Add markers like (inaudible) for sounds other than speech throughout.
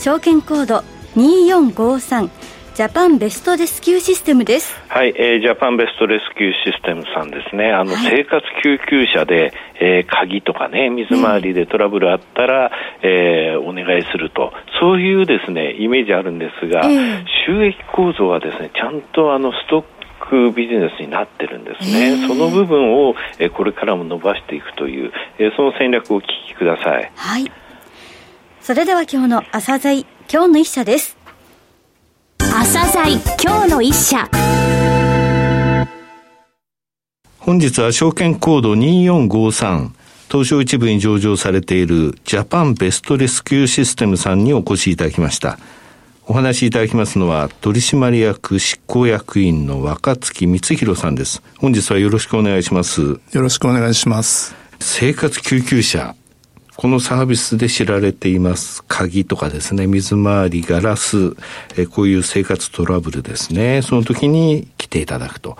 証券コード2453ジャパンベストレスキューシステムです。はい、えー、ジャパンベストレスキューシステムさんですね。あの、はい、生活救急車で、えー、鍵とかね、水回りでトラブルあったら、えー、お願いすると。そういうですね、イメージあるんですが、えー、収益構造はですね、ちゃんとあの、ストックビジネスになってるんですね、その部分を、えー、これからも伸ばしていくという、えー、その戦略をお聞きください。はい。それでは今日の朝鮮今日の一社です。朝鮮今日の一社。本日は証券コード2453東証一部に上場されているジャパンベストレスキューシステムさんにお越しいただきました。お話しいただきますのは取締役執行役員の若月光弘さんです。本日はよろしくお願いします。よろしくお願いします。生活救急車このサービスで知られています。鍵とかですね、水回り、ガラス、えこういう生活トラブルですね。その時に来ていただくと。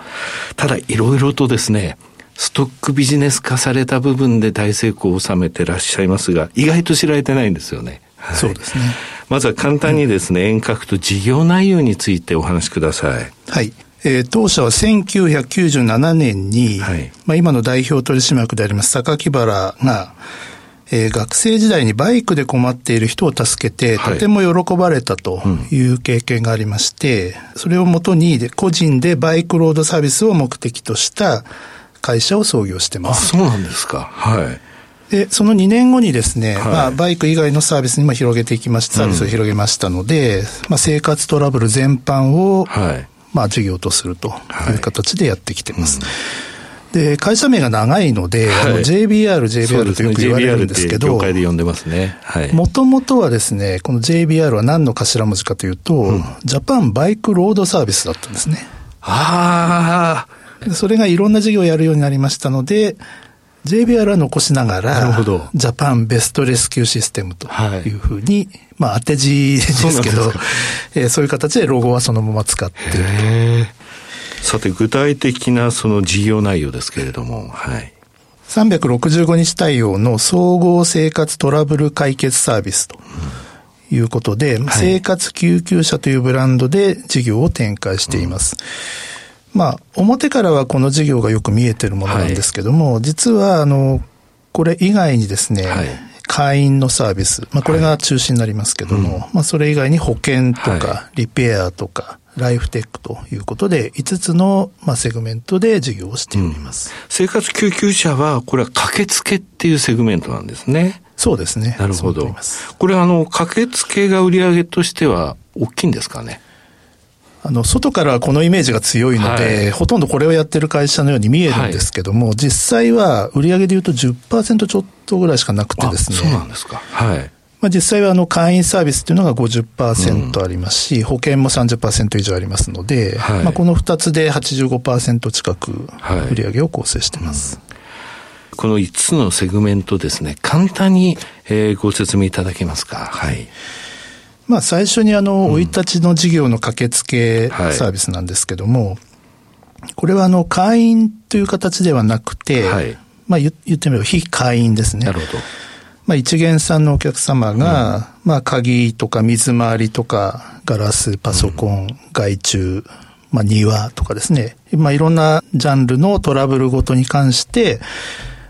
ただ、いろいろとですね、ストックビジネス化された部分で大成功を収めてらっしゃいますが、意外と知られてないんですよね。はい、そうですね。まずは簡単にですね、遠隔と事業内容についてお話しください。はい。えー、当社は1997年に、はい、まあ、今の代表取締役であります榊原が、えー、学生時代にバイクで困っている人を助けて、とても喜ばれたという経験がありまして、それをもとに個人でバイクロードサービスを目的とした会社を創業してます。あ、そうなんですか。はい。で、その2年後にですね、はい、まあ、バイク以外のサービスにも広げていきました、サービスを広げましたので、うん、まあ、生活トラブル全般を、はい、まあ、事業とするという形でやってきてます。はいうんで、会社名が長いので、はい、JBR、JBR とよく言われるんですけど、業界で呼んでますね。はい。もともとはですね、この JBR は何の頭文字かというと、うん、ジャパンバイクロードサービスだったんですね。ああ。それがいろんな事業をやるようになりましたので、JBR は残しながら、なるほど。ジャパンベストレスキューシステムというふうに、はい、まあ当て字ですけど、そえー、そういう形でロゴはそのまま使っていると。さて、具体的なその事業内容ですけれども、はい。365日対応の総合生活トラブル解決サービスということで、うんはい、生活救急車というブランドで事業を展開しています。うん、まあ、表からはこの事業がよく見えてるものなんですけども、はい、実は、あの、これ以外にですね、はい、会員のサービス、まあ、これが中心になりますけども、うん、まあ、それ以外に保険とか、リペアとか、ライフテックということで、5つの、まあ、セグメントで事業をしております、うん、生活救急車は、これは駆けつけっていうセグメントなんですね。そうですね。なるほど。これあの、駆けつけが売り上げとしては大きいんですかね？あの、外からこのイメージが強いので、はい、ほとんどこれをやってる会社のように見えるんですけども、はい、実際は売上で言うと10%ちょっとぐらいしかなくてですね。そうなんですか。はい。まあ、実際はあの会員サービスっていうのが50%ありますし、うん、保険も30%以上ありますので、はい、まあ、この2つで85%近く売上を構成しています。はいうん、この5つのセグメントですね、簡単に、えー、ご説明いただけますか？はい。まあ、最初にあの、生、い立ちの事業の駆けつけサービスなんですけども、はい、これはあの、会員という形ではなくて、はい、まあ言ってみれば非会員ですね。なるほど。まあ、一元さんのお客様が、うん、まあ、鍵とか水回りとか、ガラス、パソコン、うん、外注、まあ、庭とかですね。まあ、いろんなジャンルのトラブルごとに関して、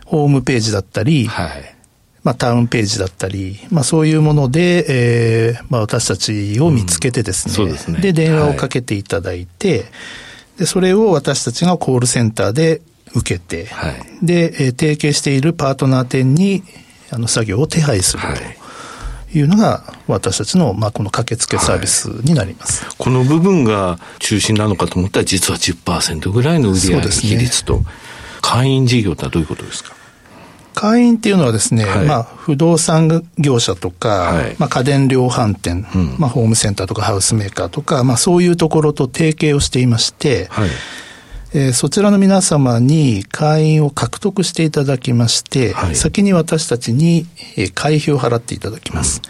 ホームページだったり、はい、まあ、タウンページだったり、まあ、そういうもので、えー、まあ、私たちを見つけてですね、うん、ですね。で、電話をかけていただいて、はい、で、それを私たちがコールセンターで受けて、はい、で、えー、提携しているパートナー店にあの作業を手配するとい。うのが、私たちの、まあ、この駆けつけサービスになります、はい、この部分が中心なのかと思ったら、実は10%ぐらいの売上比率と、ね、会員事業ってどういうことですか？会員っていうのはですね、はい。まあ、不動産業者とか、はい。まあ、家電量販店、うん。まあ、ホームセンターとかハウスメーカーとか、まあ、そういうところと提携をしていまして、はい。えーそちらの皆様に会員を獲得していただきまして、はい先に私たちに、えー会費を払っていただきます。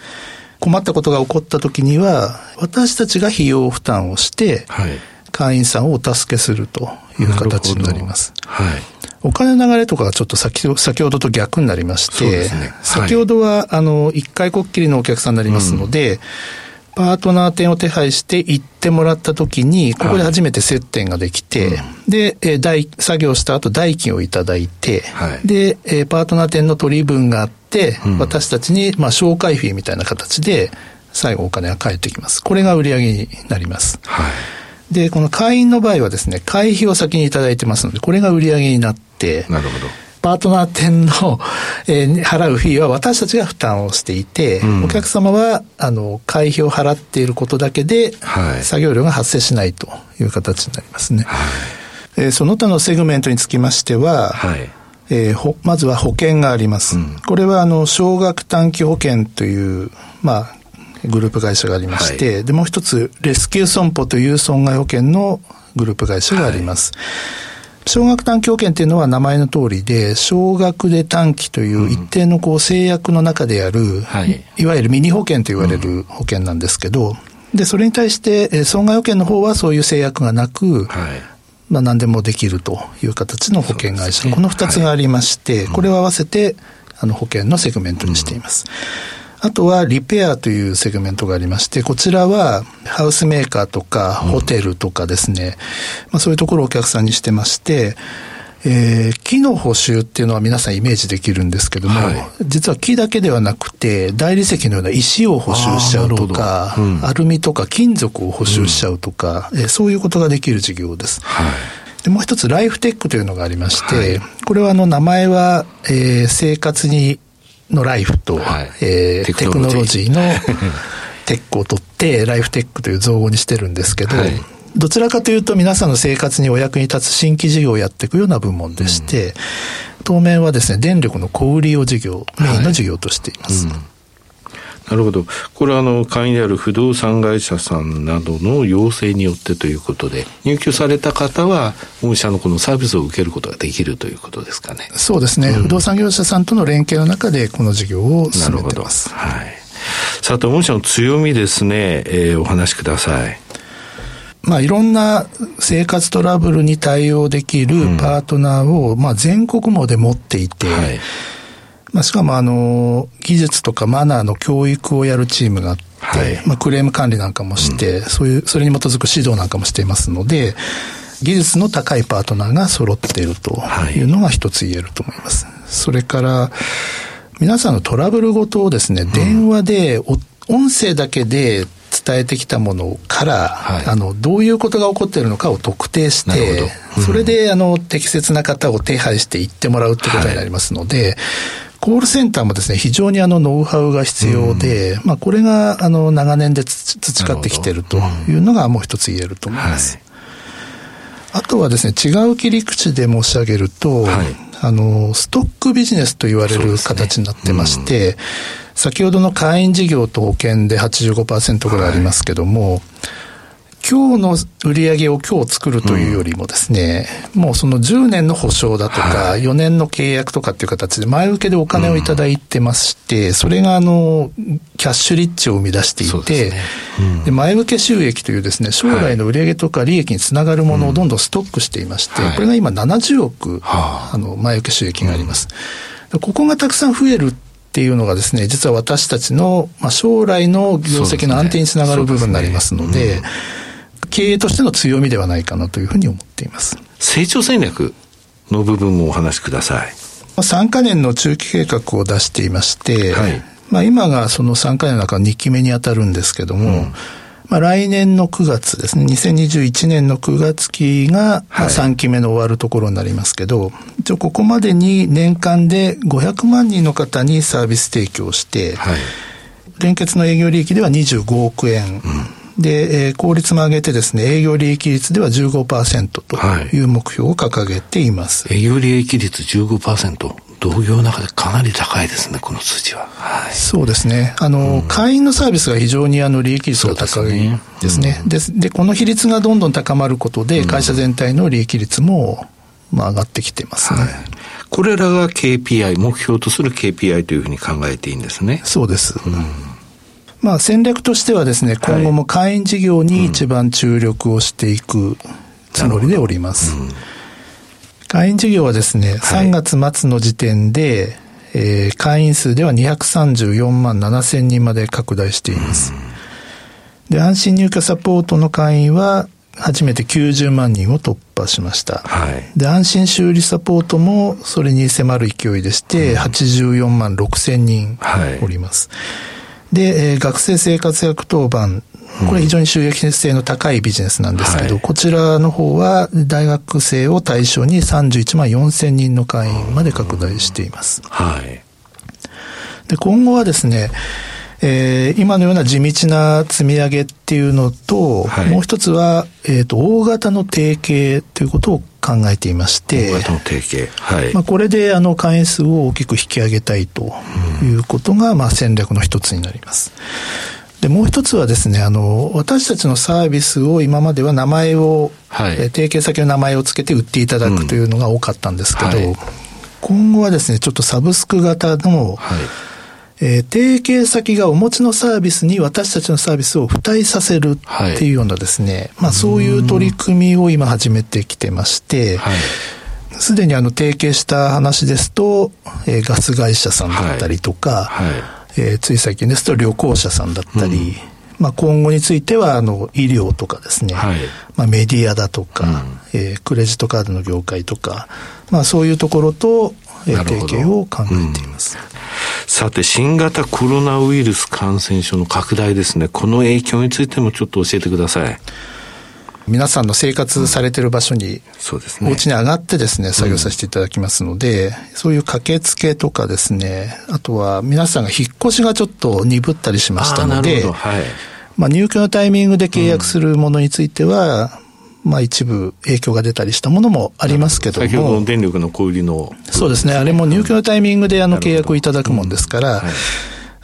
困ったことが起こった時には、私たちが費用負担をして、はい。会員さんをお助けするという形になります。はい。お金の流れとかがちょっと先ほ先ほどと逆になりまして、ねはい先ほどは、あの、一回こっきりのお客さんになりますので、パートナー店を手配して行ってもらった時に、ここで初めて接点ができて、で、えー代、作業した後代金をいただいて、はいで、えーパートナー店の取り分があって、うん私たちに、まあ、紹介費みたいな形で、最後お金が返ってきます。これが売り上げになります。はい。で、この会員の場合はですね、会費を先にいただいてますので、これが売り上げになって、なるほど。パートナー店の、えー払う費用は私たちが負担をしていて、うんお客様は、あの、会費を払っていることだけで、はい作業量が発生しないという形になりますね。えーその他のセグメントにつきましては、はい。えーほまずは保険があります。うんこれは、あの、少額短期保険という、まあ、グループ会社がありまして、で、もう一つ、レスキュー損保という損害保険のグループ会社があります。少額短期保険っていうのは名前の通りで、少額で短期という一定のこう制約の中でやる、はい。いわゆるミニ保険と言われる保険なんですけど、で、それに対して、えー損害保険の方はそういう制約がなく、はい。まあ、何でもできるという形の保険会社、ね。この2つがありまして、これを合わせてあの保険のセグメントにしています。あとはリペアというセグメントがありまして、こちらはハウスメーカーとかホテルとかですね、まあ、そういうところをお客さんにしてまして、えー木の補修っていうのは皆さんイメージできるんですけども、はい。実は木だけではなくて、大理石のような石を補修しちゃうとか、うん。アルミとか金属を補修しちゃうとか、えーそういうことができる事業です。はい。でもう一つ、ライフテックというのがありまして、はい。これはあの名前は、えー生活にのライフと、はい。えーテクノロジー。の (laughs) テックを取って、ライフテックという造語にしてるんですけど、はい。どちらかというと皆さんの生活にお役に立つ新規事業をやっていくような部門でして、当面はですね、電力の小売りを事業、メインの事業としています。なるほど。これはあの、会員である不動産会社さんなどの要請によってということで、入居された方は、御社のこのサービスを受けることができるということですかね。そうですね、不動産業者さんとの連携の中でこの事業をな進。めてます。はい。さて、御社の強みですね、えーお話しください。まあ、いろんな生活トラブルに対応できるパートナーを、まあ、全国網で持っていて、はい。まあ、しかも、あの、技術とかマナーの教育をやるチームがあって、はい。まあ、クレーム管理なんかもして、そういう、それに基づく指導なんかもしていますので、技術の高いパートナーが揃っているとい。うのが一つ言えると思います。それから、皆さんのトラブルごとをですね、電話でお、音声だけで伝えてきたものから、はい。あの、どういうことが起こっているのかを特定して、ど。うん。それで、あの、適切な方を手配して行ってもらうってことになりますので、コールセンターもですね、非常にあの、ノウハウが必要で、まあ、これが、あの、長年でつ培ってきてるというのがもう一つ言えると思います。はい。あとはですね、違う切り口で申し上げると、はい。あの、ストックビジネスと言われる形になってまして、先ほどの会員事業と保険で85%ぐらいありますけども、今日の売り上げを今日作るというよりもですね、もうその10年の保証だとか、は4年の契約とかっていう形で前受けでお金をいただいてまして、それがあの、キャッシュリッチを生み出していて、で前受け収益というですね、将来の売上とか利益につながるものをどんどんストックしていまして、はい。これが今70億、はあ。あの、前受け収益があります。でここがたくさん増えるっていうのがですね、実は私たちの、まあ、将来の業績の安定につながる部分になりますので、経営としての強みではないかなというふうに思っています。成長戦略の部分もお話しください。まあ3カ年の中期計画を出していまして、はいまあ、今がその3カ年の中の2期目に当たるんですけども、まあ、来年の9月ですね、2021年の9月期がまあはい3期目の終わるところになりますけど、一応ここまでに年間で500万人の方にサービス提供して、はい。連結の営業利益では25億円。で、えー効率も上げてですね、営業利益率では15%という目標を掲げています。営業利益率15%。同業の中でかなり高いですね、この数字は。はい、そうですね。あの、うん、会員のサービスが非常にあの利益率が高いですね。で、ねうん、でこの比率がどんどん高まることで、会社全体の利益率も、まあ、上がってきてますね。はいこれらが KPI、目標とする KPI というふうに考えていいんですね。そうです。うん、まあ戦略としてはですね、今後も会員事業に一番注力をしていくつもりでおります。うん、会員事業はですね、3月末の時点で、えー、会員数では234万7千人まで拡大しています。で、安心入居サポートの会員は初めて90万人を突破しました。はい、で、安心修理サポートもそれに迫る勢いでして、84万6千人おります。はい、で、えー、学生生活役当番、これ非常に収益性の高いビジネスなんですけど、はい、こちらの方は大学生を対象に31万4千人の会員まで拡大しています。はい。で、今後はですね、えー、今のような地道な積み上げっていうのと、はい、もう一つは、えっ、ー、と、大型の提携ということを考えていまして、大型の提携。はい。まあ、これで、あの、会員数を大きく引き上げたいということが、まあ、戦略の一つになります。で、もう一つはですね、あの、私たちのサービスを今までは名前を、はい、え提携先の名前をつけて売っていただくというのが多かったんですけど、うんはい、今後はですね、ちょっとサブスク型の、はいえー、提携先がお持ちのサービスに私たちのサービスを付帯させるっていうようなですね、はい、まあそういう取り組みを今始めてきてまして、す、で、にあの提携した話ですと、えー、ガス会社さんだったりとか、はい。はい、えー、つい最近ですと旅行者さんだったり、うん。まあ、今後についてはあの医療とかですね、はい、まあ、メディアだとか、うん、えー、クレジットカードの業界とか、まあ、そういうところと、えー、提携を考えています。うんさて、新型コロナウイルス感染症の拡大ですね。この影響についてもちょっと教えてください。皆さんの生活されてる場所に、そうですね。お家に上がってですね、作業させていただきますので、うん、そういう駆けつけとかですね、あとは皆さんが引っ越しがちょっと鈍ったりしましたので、はい、まあ入居のタイミングで契約するものについては、まあ一部影響が出たりしたものもありますけども。先ほどの電力の小売りの。そうですね。あれも入居のタイミングであの契約をいただくもんですから、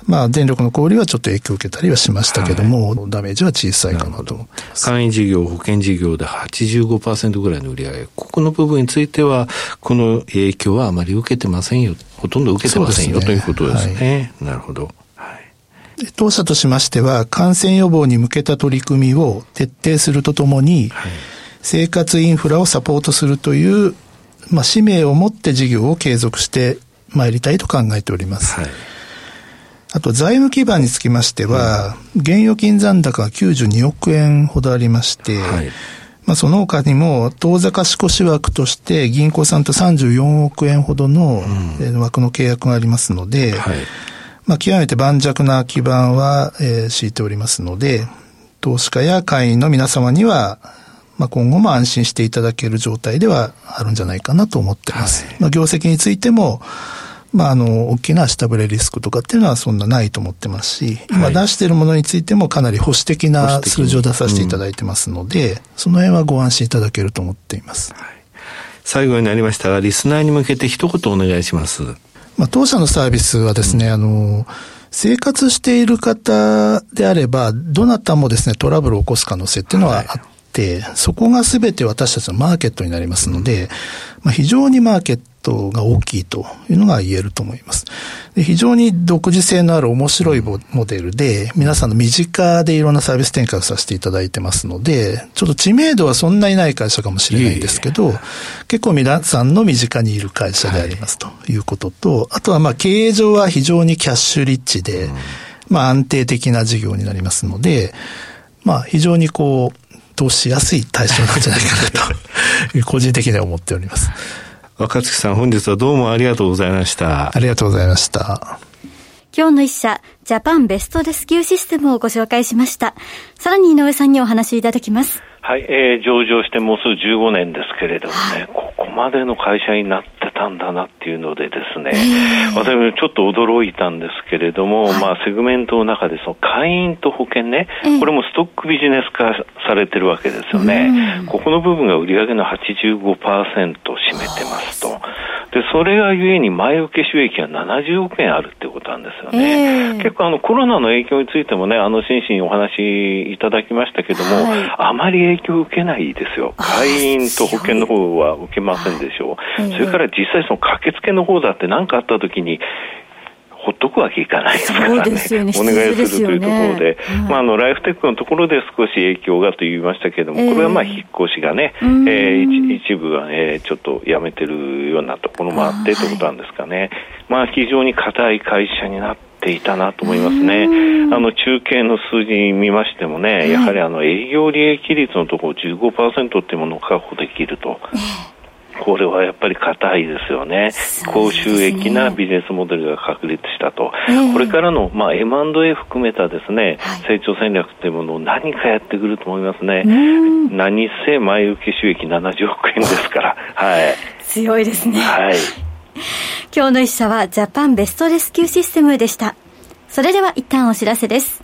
まあ、電力の小売りはちょっと影響を受けたりはしましたけども、はい、ダメージは小さいかなと。簡易事業、保険事業で85%ぐらいの売り上げ、ここの部分については、この影響はあまり受けてませんよ、ほとんど受けてませんよ、ね、ということですね。はい、なるほど。当社としましては、感染予防に向けた取り組みを徹底するとともに、はい、生活インフラをサポートするという、まあ、使命を持って事業を継続してまいりたいと考えております。はい、あと、財務基盤につきましては、うん、現預金残高が92億円ほどありまして、はい、まあ、その他にも、当座貸越枠として銀行さんと34億円ほどの枠の契約がありますので、はいまあ、極めて盤石な基盤は、えー、敷いておりますので、投資家や会員の皆様には、まあ、今後も安心していただける状態ではあるんじゃないかなと思ってます。はい、まあ、業績についても、まあ、あの、大きな下振れリスクとかっていうのはそんなないと思ってますし、今出しているものについてもかなり保守的な数字を出させていただいてますので、うん、その辺はご安心いただけると思っています。はい、最後になりましたが、リスナーに向けて一言お願いします。まあ、当社のサービスはですね、うん、あの、生活している方であれば、どなたもですね、トラブルを起こす可能性っていうのはあって、はい、そこが全て私たちのマーケットになりますので、まあ、非常にマーケットが大きいというのが言えると思います。で非常に独自性のある面白いモデルで、皆さんの身近でいろんなサービス展開をさせていただいてますので、ちょっと知名度はそんなにない会社かもしれないんですけど、結構皆さんの身近にいる会社でありますということと、はい、あとはまあ経営上は非常にキャッシュリッチで、うん、まあ安定的な事業になりますので、まあ非常にこう、投資しやすい対象なんじゃないかなと、(laughs) 個人的には思っております。若月さん、本日はどうもありがとうございました。ありがとうございました。今日の一社、ジャパンベストレスキューシステムをご紹介しました。さらに井上さんにお話しいただきます。はい、えー、上場してもうすぐ15年ですけれどもね、はい、ここまでの会社になってたんだなっていうのでですね、えー、私もちょっと驚いたんですけれども、はい、まあセグメントの中でその会員と保険ね、えー、これもストックビジネス化されてるわけですよね。ここの部分が売上の85%占めてますと。で、で、それがゆえに前受け収益が70億円あるってことなんですよね。えー、結構あのコロナの影響についてもね、あの真摯にお話いただきましたけども、はい、あまり影響を受けないですよ。会員と保険の方は受けませんでしょう。それから実際その駆けつけの方だって何かあった時に、ほっとくわけいかないですからね、ね (laughs) お願いするというところで、まあ、あのライフテックのところで少し影響がと言いましたけれども、これはまあ引っ越しがね、えー、一部は、ね、ちょっとやめてるようなところもあってということなんですかね、まあ、非常に硬い会社になっていたなと思いますね。あの中継の数字見ましてもね、やはりあの営業利益率のところ15%っていうものを確保できると。これはやっぱり硬いですよね。高収益なビジネスモデルが確立したと。これからの、まあ、M&A 含めたですね、成長戦略というものを何かやってくると思いますね。何せ前受け収益70億円ですから。はい。強いですね。はい。(laughs) 今日の一社はジャパンベストレスキューシステムでした。それでは一旦お知らせです。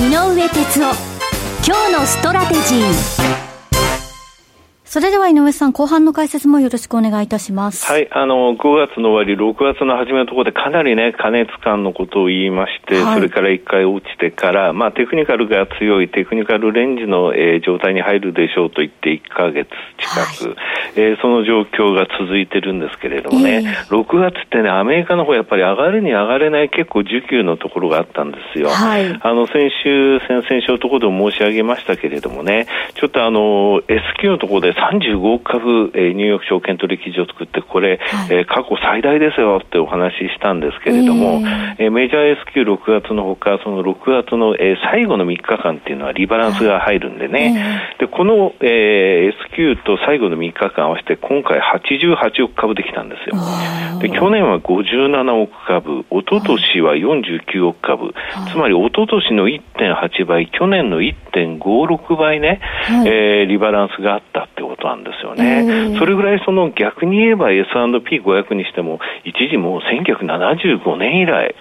井上哲夫。今日のストラテジー。それでは井上さん、後半の解説もよろしくお願いいたします。はい、あの、5月の終わり、6月の初めのところでかなりね、過熱感のことを言いまして、はい、それから1回落ちてから、まあ、テクニカルが強い、テクニカルレンジの、えー、状態に入るでしょうと言って1か月近く、はい、えー、その状況が続いてるんですけれどもね、えー、6月ってね、アメリカの方やっぱり上がるに上がれない結構需給のところがあったんですよ。はい、あの、先週、先々週のところでも申し上げましたけれどもね、ちょっとあの、S q のところで35億株、えー、ニューヨーク証券取引所を作って、これ、はい、えー、過去最大ですよってお話ししたんですけれども、えー、メジャー S q6 月のほか、その6月の、えー、最後の3日間っていうのはリバランスが入るんでね、でこの、えー、S q と最後の3日間合わせて、今回88億株できたんですよ。で去年は57億株、一昨年は49億株、つまり一昨年の1.8倍、去年の1.56倍ね、はい、えー、リバランスがあったってことなんですよね。えー、それぐらいその逆に言えば S&P500 にしても、一時もう1975年以来、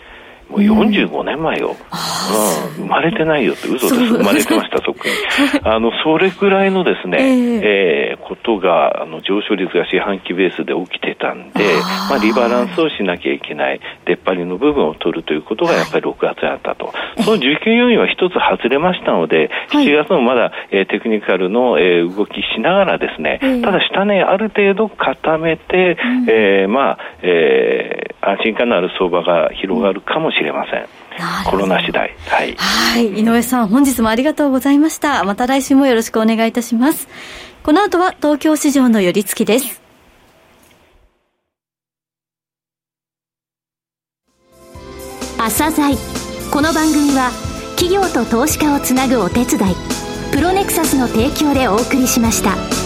もう45年前よ、うん、生まれてないよって嘘です生まれてましたそっくりあのそれぐらいのですね、えー、えー、ことがあの上昇率が四半期ベースで起きてたんでまあ、リバランスをしなきゃいけない出っ張りの部分を取るということがやっぱり6月にあったと、その需給要因は一つ外れましたので、7月もまだ、えー、テクニカルの、えー、動きしながらですね、ただ下値ある程度固めて、うん、えー、まあ、えー、安心感のある相場が広がるかもしれません。コロナ次第。はい。はい。井上さん、本日もありがとうございました。また来週もよろしくお願いいたします。この後は東京市場の寄り付きです。朝鮮この番組は企業と投資家をつなぐお手伝いプロネクサスの提供でお送りしました。